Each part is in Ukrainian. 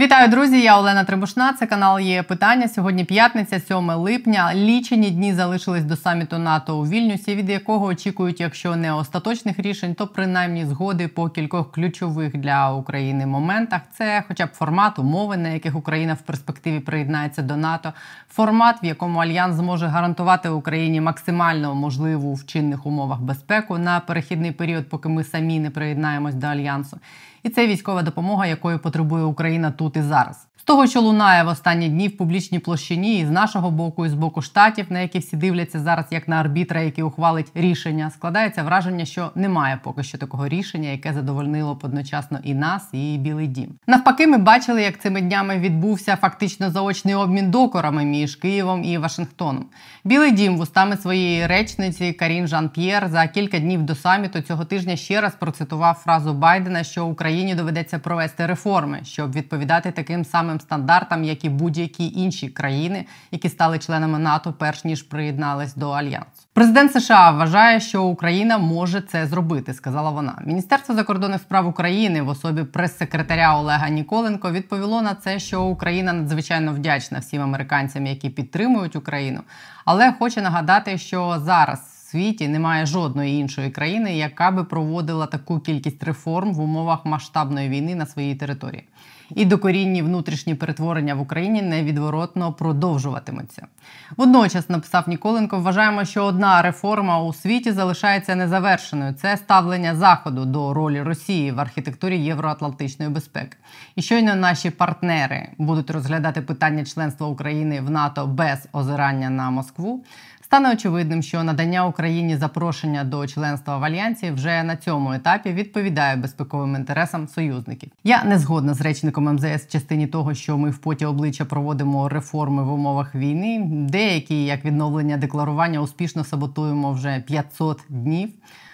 Вітаю, друзі! Я Олена Трибушна. Це канал є питання. Сьогодні п'ятниця, 7 липня. Лічені дні залишились до саміту НАТО у Вільнюсі, від якого очікують, якщо не остаточних рішень, то принаймні згоди по кількох ключових для України моментах. Це, хоча б формат, умови, на яких Україна в перспективі приєднається до НАТО, формат, в якому альянс зможе гарантувати Україні максимально можливу в чинних умовах безпеку на перехідний період, поки ми самі не приєднаємось до альянсу. І це військова допомога, якої потребує Україна тут і зараз того, що лунає в останні дні в публічній площині, і з нашого боку, і з боку штатів, на які всі дивляться зараз, як на арбітра, який ухвалить рішення, складається враження, що немає поки що такого рішення, яке задовольнило б одночасно і нас, і Білий Дім. Навпаки, ми бачили, як цими днями відбувся фактично заочний обмін докорами між Києвом і Вашингтоном. Білий дім вустами своєї речниці Карін Жан П'єр за кілька днів до саміту цього тижня ще раз процитував фразу Байдена, що Україні доведеться провести реформи, щоб відповідати таким самим самим стандартам, як і будь-які інші країни, які стали членами НАТО, перш ніж приєднались до альянсу. Президент США вважає, що Україна може це зробити, сказала вона. Міністерство закордонних справ України в особі прес-секретаря Олега Ніколенко відповіло на це, що Україна надзвичайно вдячна всім американцям, які підтримують Україну, але хоче нагадати, що зараз. В світі немає жодної іншої країни, яка би проводила таку кількість реформ в умовах масштабної війни на своїй території і докорінні внутрішні перетворення в Україні невідворотно продовжуватимуться. Водночас написав Ніколенко. Вважаємо, що одна реформа у світі залишається незавершеною. Це ставлення заходу до ролі Росії в архітектурі євроатлантичної безпеки. І щойно наші партнери будуть розглядати питання членства України в НАТО без озирання на Москву. Стане очевидним, що надання Україні запрошення до членства в альянсі вже на цьому етапі відповідає безпековим інтересам союзників. Я не згодна з речником МЗС в частині того, що ми в поті обличчя проводимо реформи в умовах війни. Деякі, як відновлення декларування, успішно саботуємо вже 500 днів.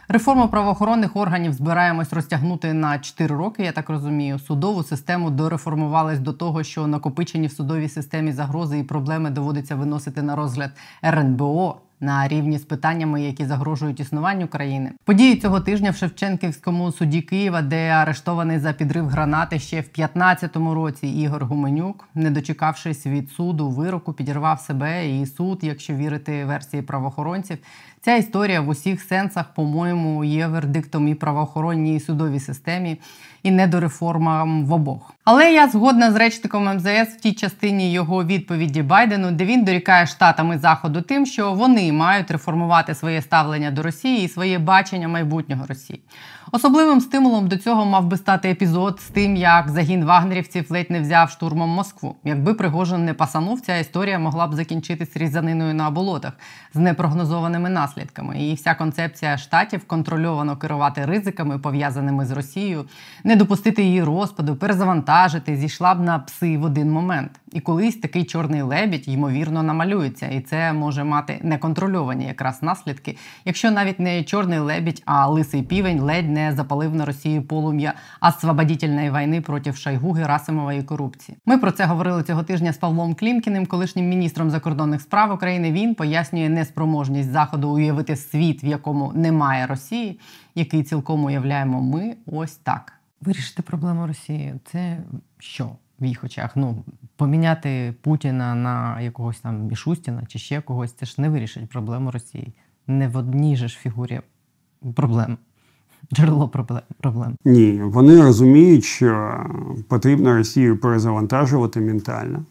Реформу правоохоронних органів збираємось розтягнути на 4 роки. Я так розумію. Судову систему дореформувались до того, що накопичені в судовій системі загрози і проблеми доводиться виносити на розгляд РНБО на рівні з питаннями, які загрожують існуванню країни. Події цього тижня в Шевченківському суді Києва, де арештований за підрив гранати ще в 15-му році Ігор Гуменюк, не дочекавшись від суду вироку, підірвав себе і суд, якщо вірити версії правоохоронців. Ця історія в усіх сенсах, по-моєму, є вердиктом і правоохоронній і судовій системі, і недореформам в обох. Але я згодна з речником МЗС в тій частині його відповіді Байдену, де він дорікає штатами заходу тим, що вони мають реформувати своє ставлення до Росії і своє бачення майбутнього Росії. Особливим стимулом до цього мав би стати епізод з тим, як загін вагнерівців ледь не взяв штурмом Москву. Якби Пригожин не пасанув, ця історія могла б закінчитись різаниною на болотах з непрогнозованими наслідками. І вся концепція штатів контрольовано керувати ризиками, пов'язаними з Росією, не допустити її розпаду, перезавантажити, зійшла б на пси в один момент. І колись такий чорний лебідь, ймовірно, намалюється, і це може мати неконтрольовані якраз наслідки, якщо навіть не чорний лебідь, а лисий півень ледь не запалив на Росії полум'я освободітельної війни проти Шайгу, Герасимова і корупції. Ми про це говорили цього тижня з Павлом Клімкіним, колишнім міністром закордонних справ України. Він пояснює неспроможність заходу уявити світ, в якому немає Росії, який цілком уявляємо ми ось так. Вирішити проблему Росії це що? В їх очах. Ну, поміняти Путіна на якогось там Мішустіна чи ще когось, це ж не вирішить проблему Росії. Не в одній же ж фігурі проблем. Джерело проблем. Ні, вони розуміють, що потрібно Росію перезавантажувати ментально.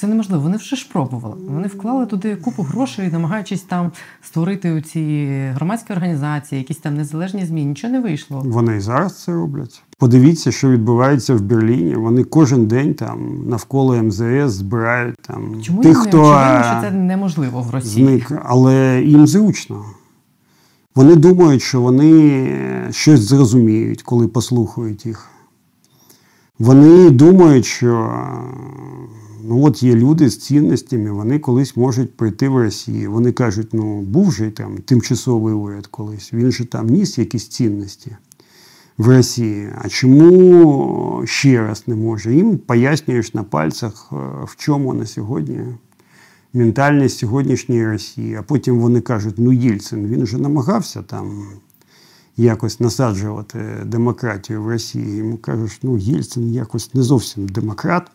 Це неможливо. Вони вже ж пробували. Вони вклали туди купу грошей, намагаючись там створити ці громадські організації, якісь там незалежні змі. Нічого не вийшло. Вони і зараз це роблять. Подивіться, що відбувається в Берліні. Вони кожен день там навколо МЗС збирають там Чому тих, хто очевидно, що це неможливо в Росії? Зник, але їм зручно. Вони думають, що вони щось зрозуміють, коли послухають їх. Вони думають, що Ну от є люди з цінностями, вони колись можуть прийти в Росію. Вони кажуть, ну був же там тимчасовий уряд колись, він же там ніс якісь цінності в Росії. А чому ще раз не може? Їм пояснюєш на пальцях, е, в чому на сьогодні ментальність сьогоднішньої Росії. А потім вони кажуть, ну Єльцин, він же намагався там якось насаджувати демократію в Росії. Йому кажуть, ну Єльцин якось не зовсім демократ.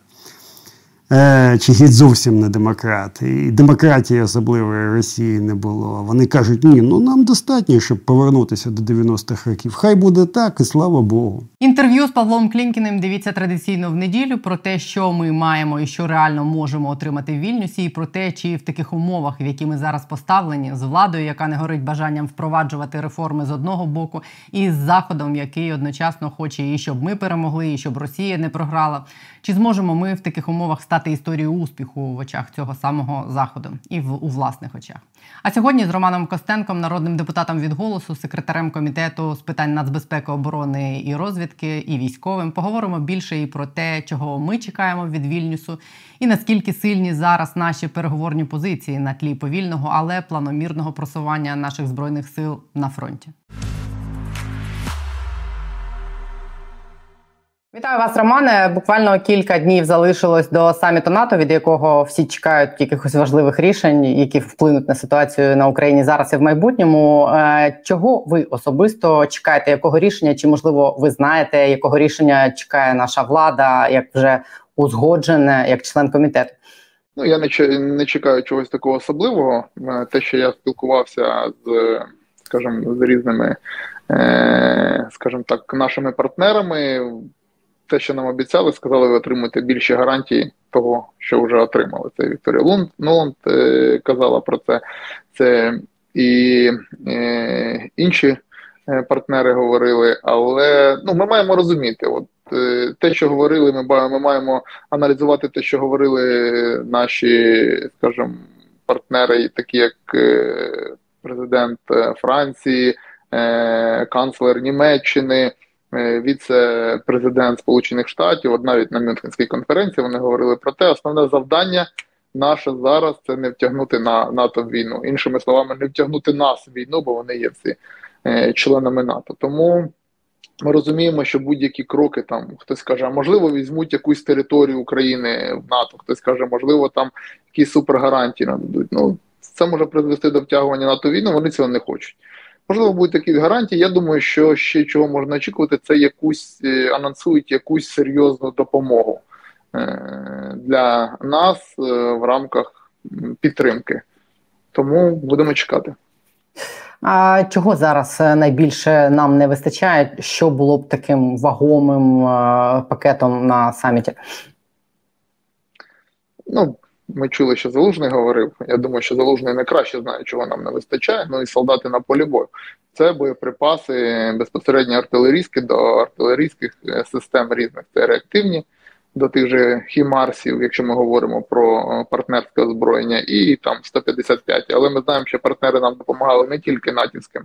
Е, чи геть зовсім не демократ. І демократії особливої Росії не було. Вони кажуть, ні, ну нам достатньо, щоб повернутися до 90-х років. Хай буде так, і слава Богу. Інтерв'ю з Павлом Клінкіним дивіться традиційно в неділю про те, що ми маємо і що реально можемо отримати в Вільнюсі, і про те, чи в таких умовах, в які ми зараз поставлені, з владою, яка не горить бажанням впроваджувати реформи з одного боку, і з заходом, який одночасно хоче і щоб ми перемогли, і щоб Росія не програла. Чи зможемо ми в таких умовах стати історією успіху в очах цього самого заходу і в у власних очах? А сьогодні з Романом Костенком, народним депутатом від голосу, секретарем комітету з питань нацбезпеки, оборони і розвідки, і військовим, поговоримо більше і про те, чого ми чекаємо від Вільнюсу, і наскільки сильні зараз наші переговорні позиції на тлі повільного, але планомірного просування наших збройних сил на фронті. Вітаю вас, Романе. Буквально кілька днів залишилось до саміту НАТО, від якого всі чекають якихось важливих рішень, які вплинуть на ситуацію на Україні зараз і в майбутньому. Е, чого ви особисто чекаєте? Якого рішення? Чи можливо ви знаєте, якого рішення чекає наша влада, як вже узгоджене, як член комітету? Ну я не не чекаю чогось такого особливого. Е, те, що я спілкувався з, скажімо, з різними, е, скажімо так, нашими партнерами те, що нам обіцяли, сказали, ви отримуєте більші гарантії того, що вже отримали. Це Вікторія Лунд Нуланд е, казала про це. Це і е, інші е, партнери говорили, але ну, ми маємо розуміти, от е, те, що говорили, ми ми маємо аналізувати те, що говорили наші, скажімо, партнери, такі як президент Франції, канцлер Німеччини. Е, віце-президент Сполучених Штатів, от навіть на Мюнхенській конференції вони говорили про те, основне завдання наше зараз це не втягнути на НАТО в війну. Іншими словами, не втягнути нас в війну, бо вони є всі е, членами НАТО. Тому ми розуміємо, що будь-які кроки там хтось каже, можливо, візьмуть якусь територію України в НАТО, хтось каже, можливо, там якісь супергарантії нададуть. Ну це може призвести до втягування НАТО війну. Вони цього не хочуть. Можливо, будуть такі гарантії. Я думаю, що ще чого можна очікувати, це якусь е, анонсують якусь серйозну допомогу е, для нас е, в рамках підтримки. Тому будемо чекати. А чого зараз найбільше нам не вистачає? Що було б таким вагомим пакетом на саміті? Ну, ми чули, що Залужний говорив. Я думаю, що Залужний не краще знає, чого нам не вистачає. Ну і солдати на полі бою. Це боєприпаси безпосередньо артилерійські до артилерійських е, систем різних. Це реактивні до тих же хімарсів, якщо ми говоримо про е, партнерське озброєння, і там 155. Але ми знаємо, що партнери нам допомагали не тільки натівським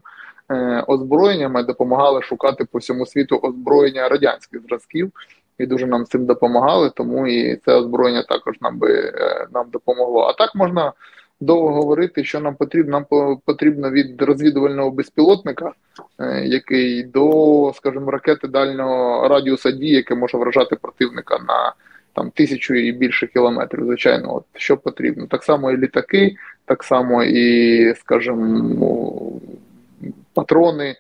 е, озброєнням, а допомагали шукати по всьому світу озброєння радянських зразків і дуже нам цим допомагали, тому і це озброєння також нам би е, нам допомогло. А так можна довго говорити, що нам потрібно. Нам потрібно від розвідувального безпілотника, е, який до, скажімо, ракети дальнього радіуса дії, яке може вражати противника на там тисячу і більше кілометрів. Звичайно, от що потрібно. Так само і літаки, так само і, скажімо, патрони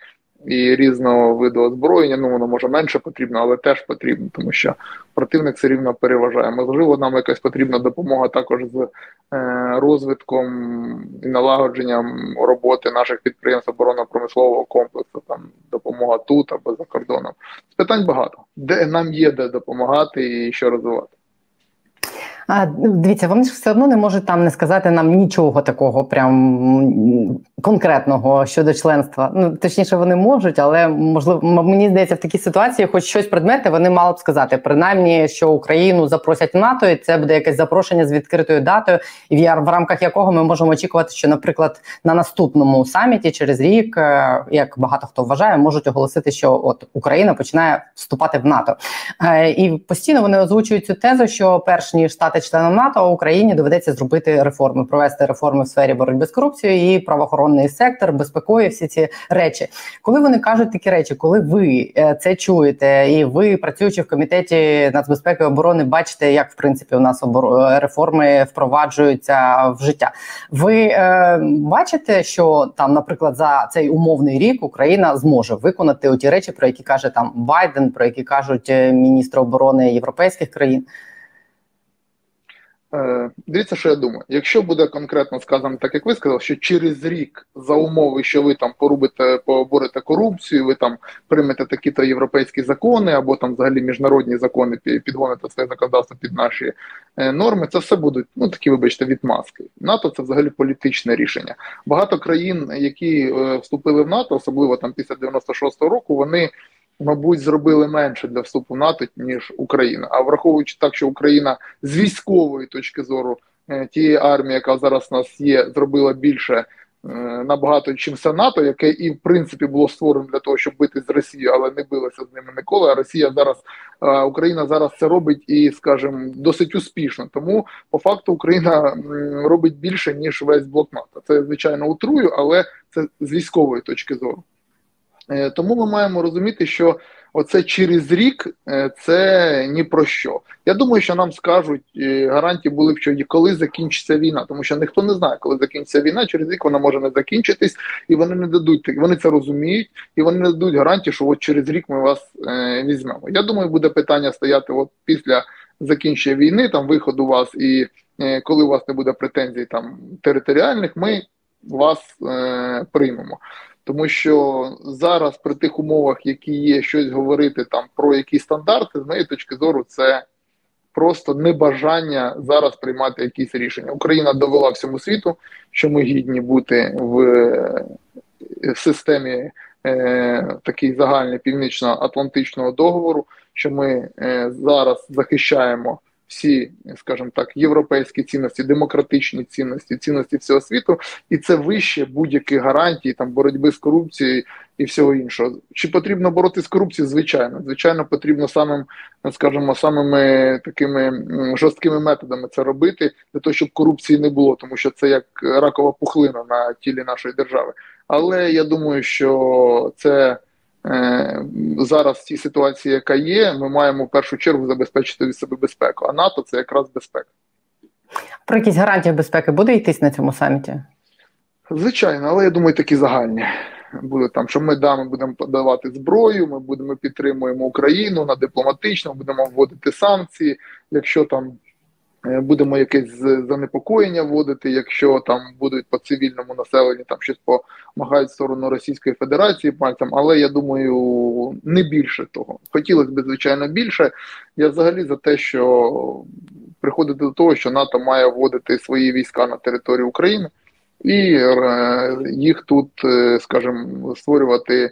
і різного виду озброєння. Ну воно може менше потрібно, але теж потрібно, тому що противник все рівно переважає. Можливо, нам якась потрібна допомога також з е, розвитком і налагодженням роботи наших підприємств оборонно-промислового комплексу. Там допомога тут або за кордоном. Питань багато, де нам є де допомагати і що розвивати. А, Дивіться, вони ж все одно не можуть там не сказати нам нічого такого, прям конкретного щодо членства. Ну точніше, вони можуть, але можливо, мені здається, в такій ситуації, хоч щось предмети, вони мали б сказати, принаймні, що Україну запросять в НАТО, і це буде якесь запрошення з відкритою датою, і в рамках якого ми можемо очікувати, що, наприклад, на наступному саміті через рік, е, як багато хто вважає, можуть оголосити, що от Україна починає вступати в НАТО, е, і постійно вони озвучують цю тезу, що перш ніж стати членом НАТО, Україні доведеться зробити реформи, провести реформи в сфері боротьби з корупцією і правоохоронний сектор, безпекові всі ці речі. Коли вони кажуть такі речі, коли ви е, це чуєте, і ви працюючи в комітеті нацбезпеки і оборони, бачите, як в принципі у нас реформи впроваджуються в життя. Ви е, бачите, що там, наприклад, за цей умовний рік Україна зможе виконати ті речі, про які каже там Байден, про які кажуть е, міністри оборони європейських країн. Е, дивіться, що я думаю. Якщо буде конкретно сказано, так як ви сказали, що через рік за умови, що ви там порубите, поборете корупцію, ви там приймете такі-то європейські закони, або там взагалі міжнародні закони підгоните своє законодавство під наші е, норми, це все будуть ну такі, вибачте, відмазки. НАТО це взагалі політичне рішення. Багато країн, які е, вступили в НАТО, особливо там після 96-го року, вони мабуть, зробили менше для вступу в НАТО, ніж Україна. А враховуючи так, що Україна з військової точки зору е, тієї армії, яка зараз у нас є, зробила більше. Е, набагато чим все НАТО, яке і в принципі було створено для того, щоб бити з Росією, але не билося з ними ніколи. А Росія зараз е, Україна зараз це робить і, скажімо, досить успішно. Тому по факту Україна робить більше ніж весь блок НАТО. Це звичайно утрую, але це з військової точки зору. Е, тому ми маємо розуміти, що оце через рік е, це ні про що. Я думаю, що нам скажуть е, гарантії були б, що коли закінчиться війна, тому що ніхто не знає, коли закінчиться війна, через рік вона може не закінчитись, і вони не дадуть вони це розуміють, і вони не дадуть гарантії, що от через рік ми вас візьмемо. Я думаю, буде питання стояти от після закінчення війни, там виходу вас, і коли у вас не буде претензій там територіальних, ми вас е, приймемо. Тому що зараз при тих умовах, які є, щось говорити там про якісь стандарти, з моєї точки зору, це просто небажання зараз приймати якісь рішення. Україна довела всьому світу, що ми гідні бути в, в системі е, такий загальний північно-атлантичного договору, що ми е, зараз захищаємо всі, скажімо так, європейські цінності, демократичні цінності, цінності всього світу, і це вище будь-які гарантії там боротьби з корупцією і всього іншого. Чи потрібно боротися з корупцією? Звичайно, звичайно, потрібно самим, скажімо, самими такими жорсткими методами це робити для того, щоб корупції не було, тому що це як ракова пухлина на тілі нашої держави. Але я думаю, що це. Е, зараз в цій ситуації, яка є, ми маємо в першу чергу забезпечити від себе безпеку. А НАТО це якраз безпека. Про якісь гарантії безпеки буде йтись на цьому саміті? Звичайно, але я думаю, такі загальні. Буде там, що ми да, ми будемо подавати зброю, ми будемо підтримуємо Україну на дипломатично, будемо вводити санкції. Якщо там будемо якесь занепокоєння вводити, якщо там будуть по цивільному населенню там щось помагають в сторону Російської Федерації пальцем, але я думаю, не більше того. Хотілося б, звичайно, більше. Я взагалі за те, що приходити до того, що НАТО має вводити свої війська на територію України і е, їх тут, е, скажімо, створювати.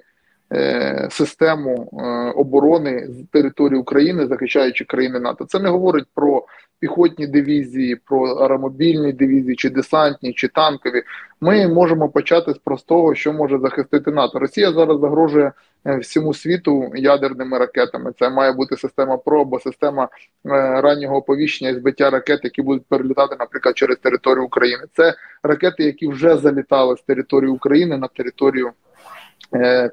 Систему оборони з території України, захищаючи країни НАТО, це не говорить про піхотні дивізії, про аеромобільні дивізії, чи десантні, чи танкові. Ми можемо почати з простого, що може захистити НАТО. Росія зараз загрожує е, всьому світу ядерними ракетами. Це має бути система ПРО або система е, раннього оповіщення і збиття ракет, які будуть перелітати, наприклад, через територію України. Це ракети, які вже залітали з території України на територію е,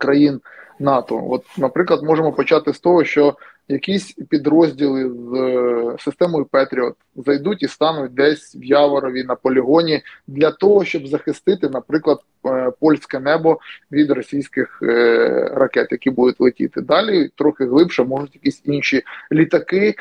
країн НАТО. От, наприклад, можемо почати з того, що якісь підрозділи з е, системою Петріот зайдуть і стануть десь в Яворові на полігоні для того, щоб захистити, наприклад, е, польське небо від російських е, ракет, які будуть летіти. Далі трохи глибше можуть якісь інші літаки,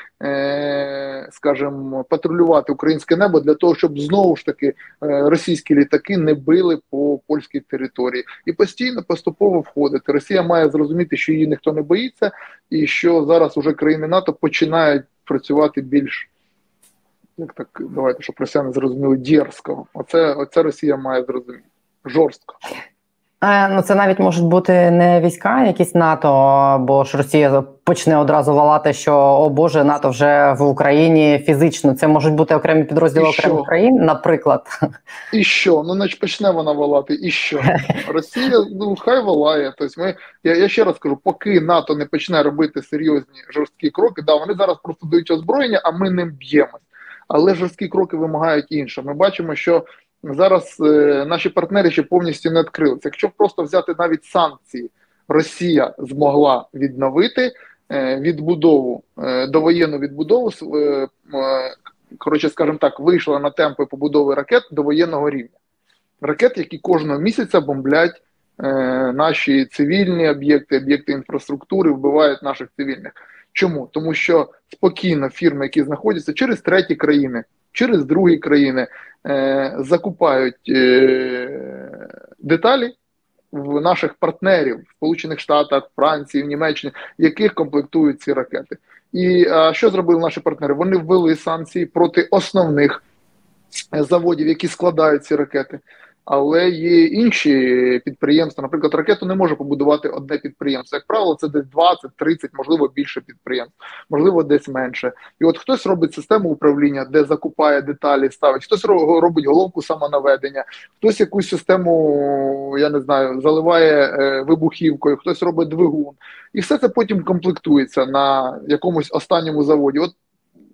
скажімо, патрулювати українське небо для того, щоб знову ж таки російські літаки не били по польській території і постійно поступово входити. Росія має зрозуміти, що її ніхто не боїться, і що зараз уже країни НАТО починають працювати більш як так давайте, щоб росіяни зрозуміли дерзко. Оце, оце Росія має зрозуміти жорстко. Е, ну, це навіть можуть бути не війська, якісь НАТО, бо ж Росія почне одразу валати, що о Боже, НАТО вже в Україні фізично. Це можуть бути окремі підрозділи окремих країн, наприклад. І що? Ну не почне вона валати, і що Росія ну хай валає. Тобто ми я, я ще раз кажу, поки НАТО не почне робити серйозні жорсткі кроки, да вони зараз просто дають озброєння, а ми ним б'ємось. але жорсткі кроки вимагають інше. Ми бачимо, що зараз е, наші партнери ще повністю не відкрилися. Якщо просто взяти навіть санкції, Росія змогла відновити е, відбудову е, довоєнну відбудову е, е, коротше, скажімо так, вийшла на темпи побудови ракет до воєнного рівня. Ракет, які кожного місяця бомблять е, наші цивільні об'єкти, об'єкти інфраструктури, вбивають наших цивільних. Чому? Тому що спокійно фірми, які знаходяться через треті країни, через другі країни, е, закупають е, деталі в наших партнерів в Сполучених Штатах, Франції, в Німеччині, яких комплектують ці ракети. І а, що зробили наші партнери? Вони ввели санкції проти основних заводів, які складають ці ракети. Але є інші підприємства. Наприклад, ракету не може побудувати одне підприємство. Як правило, це десь 20, 30, можливо, більше підприємств, можливо, десь менше. І от хтось робить систему управління, де закупає деталі, ставить, хтось робить головку самонаведення, хтось якусь систему, я не знаю, заливає е, вибухівкою, хтось робить двигун, і все це потім комплектується на якомусь останньому заводі. От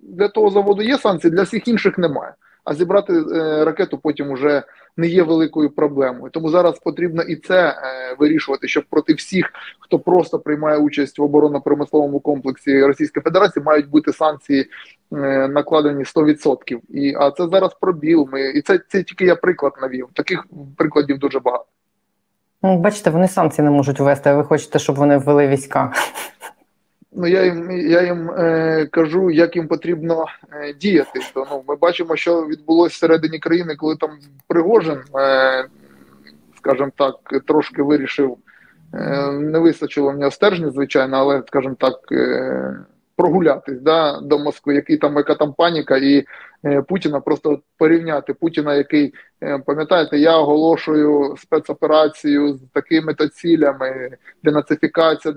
для того заводу є санкції, для всіх інших немає. А зібрати е, ракету потім уже не є великою проблемою. Тому зараз потрібно і це е, вирішувати, щоб проти всіх, хто просто приймає участь в оборонно-промисловому комплексі Російської Федерації, мають бути санкції е, накладені 100%. І а це зараз пробіл. Ми і це це тільки я приклад навів. Таких прикладів дуже багато. Ну, бачите, вони санкції не можуть ввести. а Ви хочете, щоб вони ввели війська? Ну, я їм я їм е, кажу, як їм потрібно е, діяти. То ну ми бачимо, що відбулося всередині країни, коли там Пригожин, е, скажімо так, трошки вирішив. Е, не вистачило в нього стержні, звичайно, але скажімо так. Прогулятись да, до Москви, який там яка там паніка, і е, Путіна просто порівняти Путіна, який е, пам'ятаєте, я оголошую спецоперацію з такими то цілями: денацифікація,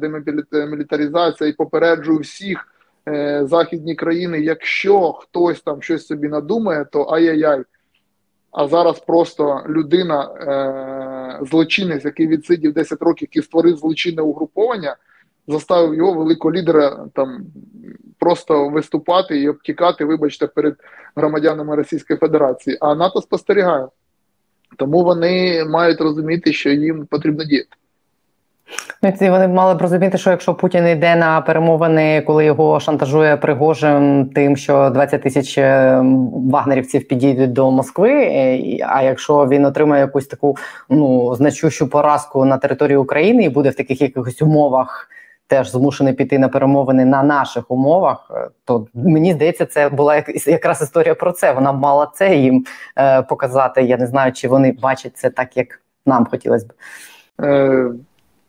демілітаризація і попереджую всіх е, західні країни. Якщо хтось там щось собі надумає, то ай-яй-яй. А зараз просто людина, е, злочинець, який відсидів 10 років, який створив злочинне угруповання заставив його великого лідера там просто виступати і обтікати, вибачте, перед громадянами Російської Федерації. А НАТО спостерігає. Тому вони мають розуміти, що їм потрібно діяти. Ну, вони мали б розуміти, що якщо Путін йде на перемовини, коли його шантажує Пригожин тим, що 20 тисяч е, вагнерівців підійдуть до Москви. Е, а якщо він отримає якусь таку ну значущу поразку на території України і буде в таких якихось умовах теж змушений піти на перемовини на наших умовах, е, то мені здається, це була якраз історія про це. Вона мала це їм е, показати. Я не знаю, чи вони бачать це так, як нам хотілося б. Е,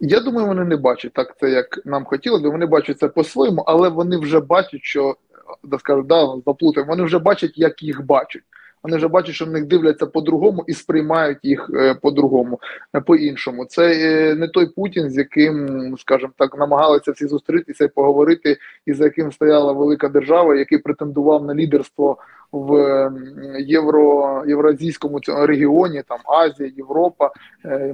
Я думаю, вони не бачать так, це як нам хотілося. Вони бачать це по-своєму, але вони вже бачать, що да скажу, да, заплутаємо. Вони вже бачать, як їх бачать вони вже бачать, що в них дивляться по-другому і сприймають їх е, по-другому, е, по-іншому. Це е, не той Путін, з яким, скажімо так, намагалися всі зустрітися і поговорити, і за яким стояла велика держава, який претендував на лідерство в євро євразійському регіоні, там Азія, Європа,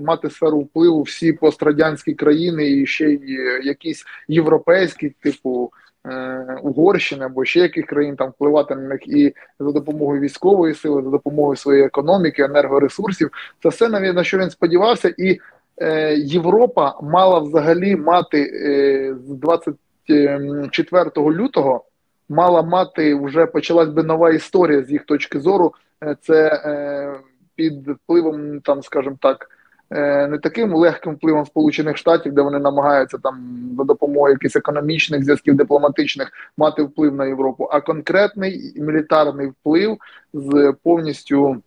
мати сферу впливу всі пострадянські країни і ще й якісь європейські, типу. Е, Угорщини або ще яких країн там впливати на них і за допомогою військової сили, за допомогою своєї економіки, енергоресурсів. Це все на що він сподівався, і е, Європа мала взагалі мати е, з 24 лютого. Мала мати вже почалась би нова історія з їх точки зору. Е, це е, під впливом, там, скажімо так. Е, не таким легким впливом Сполучених Штатів, де вони намагаються там за допомогою якихось економічних зв'язків дипломатичних мати вплив на Європу, а конкретний мілітарний вплив з повністю,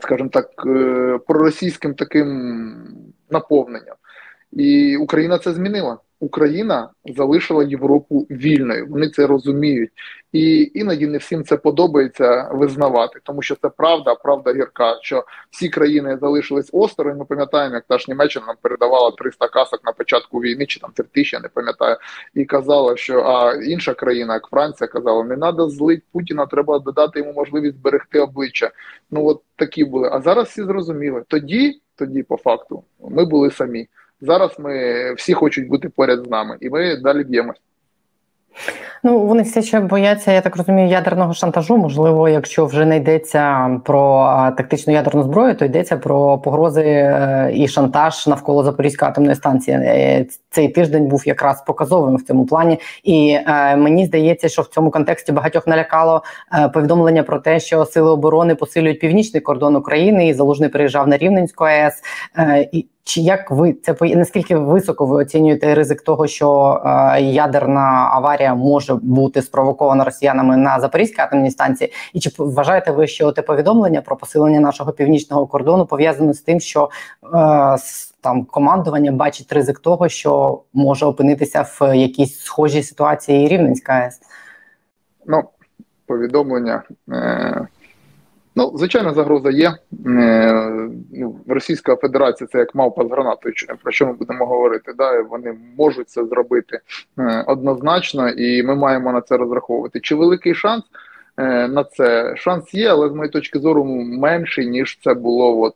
скажімо так, е, проросійським таким наповненням. І Україна це змінила. Україна залишила Європу вільною. Вони це розуміють, і іноді не всім це подобається визнавати, тому що це правда, правда гірка. Що всі країни залишились осторонь. Ми пам'ятаємо, як та ж Німеччина нам передавала 300 касок на початку війни, чи там 3000, я не пам'ятаю, і казала, що а інша країна, як Франція, казала, не треба злить Путіна, треба додати йому можливість зберегти обличчя. Ну от такі були. А зараз всі зрозуміли. Тоді, тоді, по факту, ми були самі. Зараз ми всі хочуть бути поряд з нами, і ми далі б'ємось. Ну вони все ще бояться, я так розумію, ядерного шантажу. Можливо, якщо вже не йдеться про тактичну ядерну зброю, то йдеться про погрози е, і шантаж навколо Запорізької атомної станції. Е, цей тиждень був якраз показовим в цьому плані, і е, мені здається, що в цьому контексті багатьох налякало повідомлення про те, що сили оборони посилюють північний кордон України і залужний приїжджав на Рівненську АЕС. Чи як ви це наскільки високо ви оцінюєте ризик того, що е, ядерна аварія може бути спровокована росіянами на Запорізькій атомній станції? І чи вважаєте ви, що те повідомлення про посилення нашого північного кордону пов'язано з тим, що е, там командування бачить ризик того, що може опинитися в якійсь схожій ситуації Рівненська АЕС? Ну повідомлення. Е- Ну, звичайно, загроза є. Е, ну, Російська Федерація це як мавпа з гранатою. Про що ми будемо говорити? Да? Вони можуть це зробити е, однозначно, і ми маємо на це розраховувати. Чи великий шанс е, на це? Шанс є, але з моєї точки зору менший, ніж це було, от,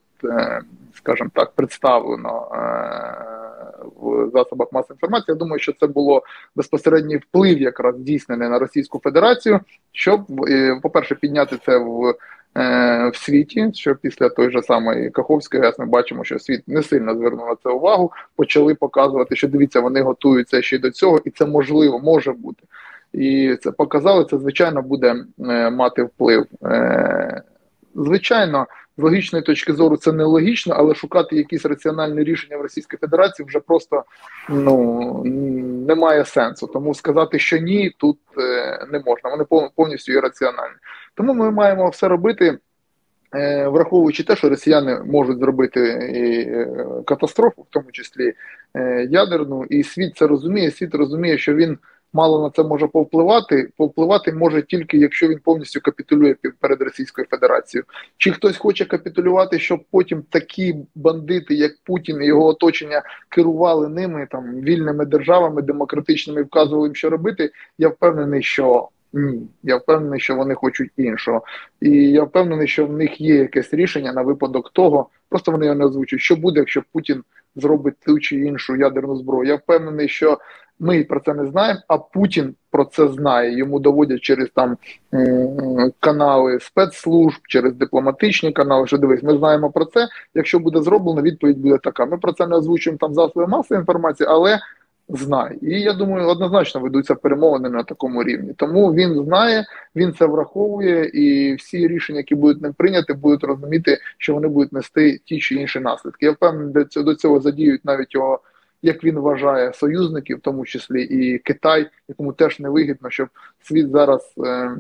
скажімо так, представлено. В засобах масової інформації я думаю, що це було безпосередній вплив, якраз здійснений на Російську Федерацію, щоб, по перше, підняти це в в світі, що після той же самої Каховської ГЕС ми бачимо, що світ не сильно звернув на це увагу, почали показувати, що дивіться, вони готуються ще й до цього, і це можливо може бути. І це показали, це звичайно буде е, мати вплив. Е, звичайно, з логічної точки зору це нелогічно, але шукати якісь раціональні рішення в Російській Федерації вже просто ну немає сенсу. Тому сказати, що ні, тут е, не можна. Вони повністю ірраціональні. Тому ми маємо все робити. Е, враховуючи те, що росіяни можуть зробити і е, катастрофу, в тому числі е, ядерну, і світ це розуміє. Світ розуміє, що він мало на це може повпливати. Повпливати може тільки якщо він повністю капітулює перед Російською Федерацією. Чи хтось хоче капітулювати, щоб потім такі бандити, як Путін і його оточення, керували ними там вільними державами, демократичними, вказували їм, що робити? Я впевнений, що. Ні, я впевнений, що вони хочуть іншого, і я впевнений, що в них є якесь рішення на випадок того. Просто вони його не озвучують. Що буде, якщо Путін зробить ту чи іншу ядерну зброю? Я впевнений, що ми про це не знаємо, а Путін про це знає. Йому доводять через там канали спецслужб, через дипломатичні канали. Що дивись, ми знаємо про це. Якщо буде зроблено, відповідь буде така. Ми про це не озвучуємо там засоби масової інформації, але знає. І я думаю, однозначно ведуться перемовини на такому рівні. Тому він знає, він це враховує, і всі рішення, які будуть ним прийняти, будуть розуміти, що вони будуть нести ті чи інші наслідки. Я впевнений, до цього задіють навіть його як він вважає союзників, в тому числі і Китай, якому теж невигідно, щоб світ зараз, е,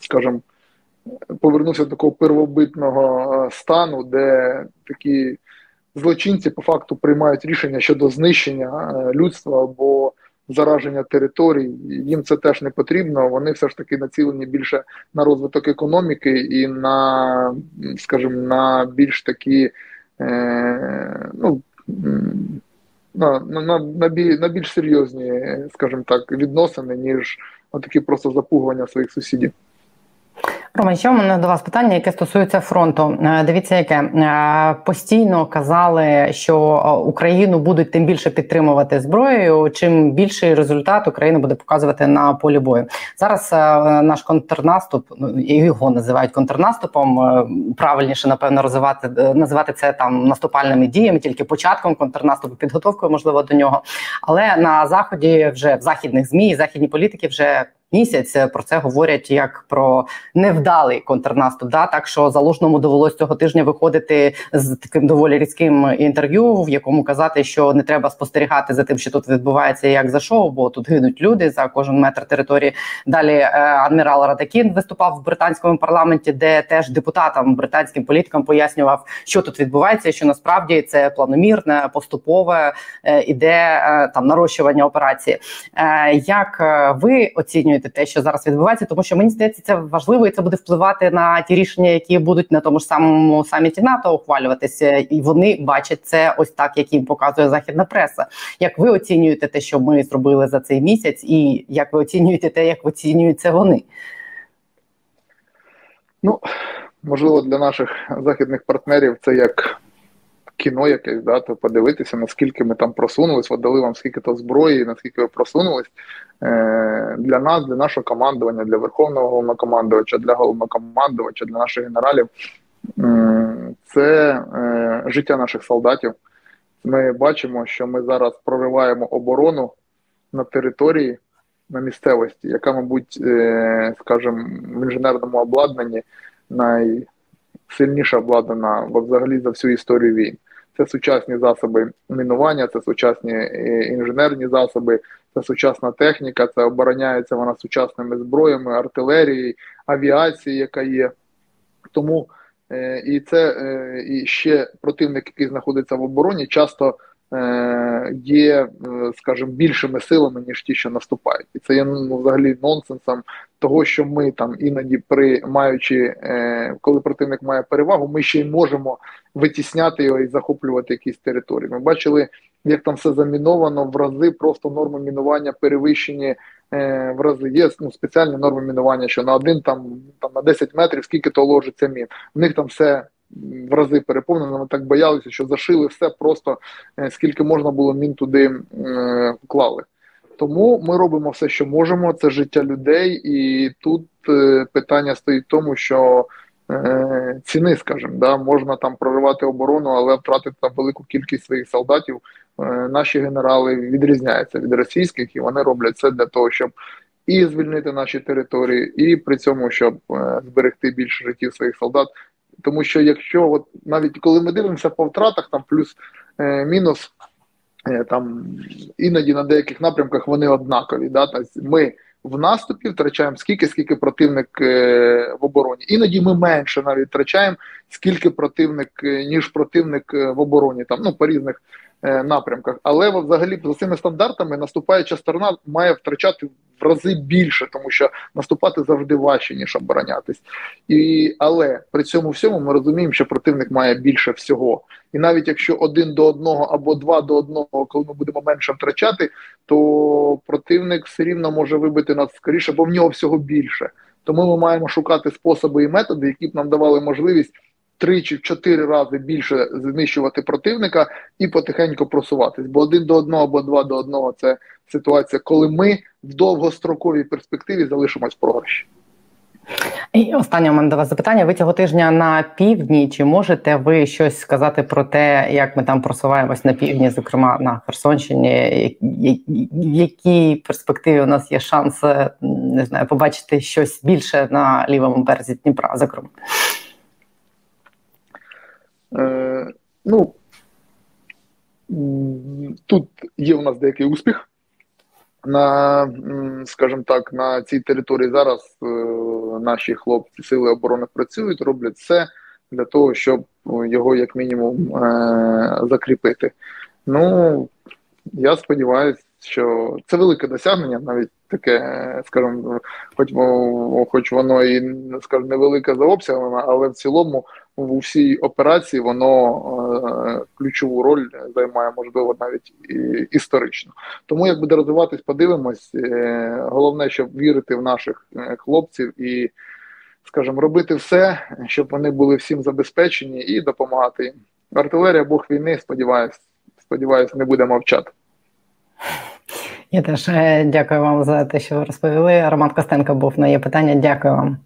скажімо, повернувся до такого первобитного е, стану, де такі злочинці по факту приймають рішення щодо знищення е, людства або зараження територій. Їм це теж не потрібно. Вони все ж таки націлені більше на розвиток економіки і на, скажімо, на більш такі. ну, на на, на, на більш серйозні, скажімо так, відносини, ніж такі просто запугування своїх сусідів. Рома, ще у мене до вас питання, яке стосується фронту. Е, дивіться, яке е, постійно казали, що е, Україну будуть тим більше підтримувати зброєю. Чим більший результат Україна буде показувати на полі бою. Зараз наш контрнаступ, ну, його називають контрнаступом. Правильніше напевно розвивати називати це там наступальними діями, тільки початком контрнаступу, підготовкою можливо до нього. Але на заході вже в західних змі, західні політики вже місяць е, про це говорять як про невдалий контрнаступ. Да? Так що залужному довелось цього тижня виходити з таким доволі різким інтерв'ю, в якому казати, що не треба спостерігати за тим, що тут відбувається, як за шоу, бо тут гинуть люди за кожен метр території. Далі е, адмірал Радакін виступав в британському парламенті, де теж депутатам британським політикам пояснював, що тут відбувається, що насправді це планомірне, поступове е, іде там нарощування операції. Як ви оцінюєте? Оцінюєте те, що зараз відбувається, тому що мені здається, це важливо і це буде впливати на ті рішення, які будуть на тому ж самому саміті НАТО ухвалюватися, і вони бачать це ось так, як їм показує західна преса. Як ви оцінюєте те, що ми зробили за цей місяць, і як ви оцінюєте те, як оцінюють це вони? Ну можливо, для наших західних партнерів це як кіно якесь, да, то подивитися, наскільки ми там просунулись, от дали вам скільки то зброї, наскільки ви просунулись. Е, Для нас, для нашого командування, для Верховного головнокомандувача, для головнокомандувача, для наших генералів. Це е, життя наших солдатів. Ми бачимо, що ми зараз прориваємо оборону на території на місцевості, яка, мабуть, е, скажімо, в інженерному обладнанні найсильніше обладнана взагалі за всю історію війн. Це сучасні засоби мінування, це сучасні е, інженерні засоби, це сучасна техніка, це обороняється вона сучасними зброями, артилерією, авіацією, яка є. Тому е, і це і ще противник, який знаходиться в обороні, часто Е, є, е, скажімо, більшими силами ніж ті, що наступають, і це є ну, взагалі нонсенсом того, що ми там іноді при маючи, е, коли противник має перевагу, ми ще й можемо витісняти його і захоплювати якісь території. Ми бачили, як там все заміновано в рази, просто норми мінування перевищені. В рази є ну, спеціальні норми мінування, що на один там там на 10 метрів скільки то ложиться мін. В них там все в рази переповнено. Ми так боялися, що зашили все просто е, скільки можна було мін туди е, вклали. Тому ми робимо все, що можемо. Це життя людей, і тут е, питання стоїть в тому, що е, ціни, скажімо, да, можна там проривати оборону, але втратити там велику кількість своїх солдатів. Е, наші генерали відрізняються від російських, і вони роблять це для того, щоб і звільнити наші території, і при цьому щоб е, зберегти більше життів своїх солдат. Тому що якщо от навіть коли ми дивимося по втратах, там плюс-мінус, е, е, там іноді на деяких напрямках вони однакові. Да? Тобто Ми в наступі втрачаємо скільки, скільки противник е, в обороні. Іноді ми менше навіть втрачаємо, скільки противник, е, ніж противник е, в обороні, там ну по різних напрямках. Але взагалі за цими стандартами наступаюча сторона має втрачати в рази більше, тому що наступати завжди важче, ніж оборонятись. І, Але при цьому всьому ми розуміємо, що противник має більше всього. І навіть якщо один до одного або два до одного, коли ми будемо менше втрачати, то противник все рівно може вибити нас скоріше, бо в нього всього більше. Тому ми маємо шукати способи і методи, які б нам давали можливість три чи чотири рази більше знищувати противника і потихеньку просуватись. Бо один до одного або два до одного це ситуація, коли ми в довгостроковій перспективі залишимось в програші. І останнє у мене до вас запитання. Ви цього тижня на півдні. Чи можете ви щось сказати про те, як ми там просуваємось на півдні, зокрема на Херсонщині? В якій перспективі у нас є шанс не знаю, побачити щось більше на лівому березі Дніпра? Зокрема? Е, ну, Тут є у нас деякий успіх. На, скажімо так, на цій території зараз е, наші хлопці сили оборони працюють, роблять все для того, щоб його як мінімум е, закріпити. Ну я сподіваюся, що це велике досягнення, навіть таке, скажімо, хоч хоч воно і скажімо, невелике за обсягами, але в цілому у всій операції воно е, ключову роль займає, можливо, навіть і, історично. Тому як буде розвиватись, подивимось. Е, головне, щоб вірити в наших е, хлопців і, скажімо, робити все, щоб вони були всім забезпечені і допомагати їм. Артилерія Бог війни, сподіваюсь, сподіваюсь, не буде мовчати. Я теж дякую вам за те, що ви розповіли. Роман Костенко був на є питання. Дякую вам.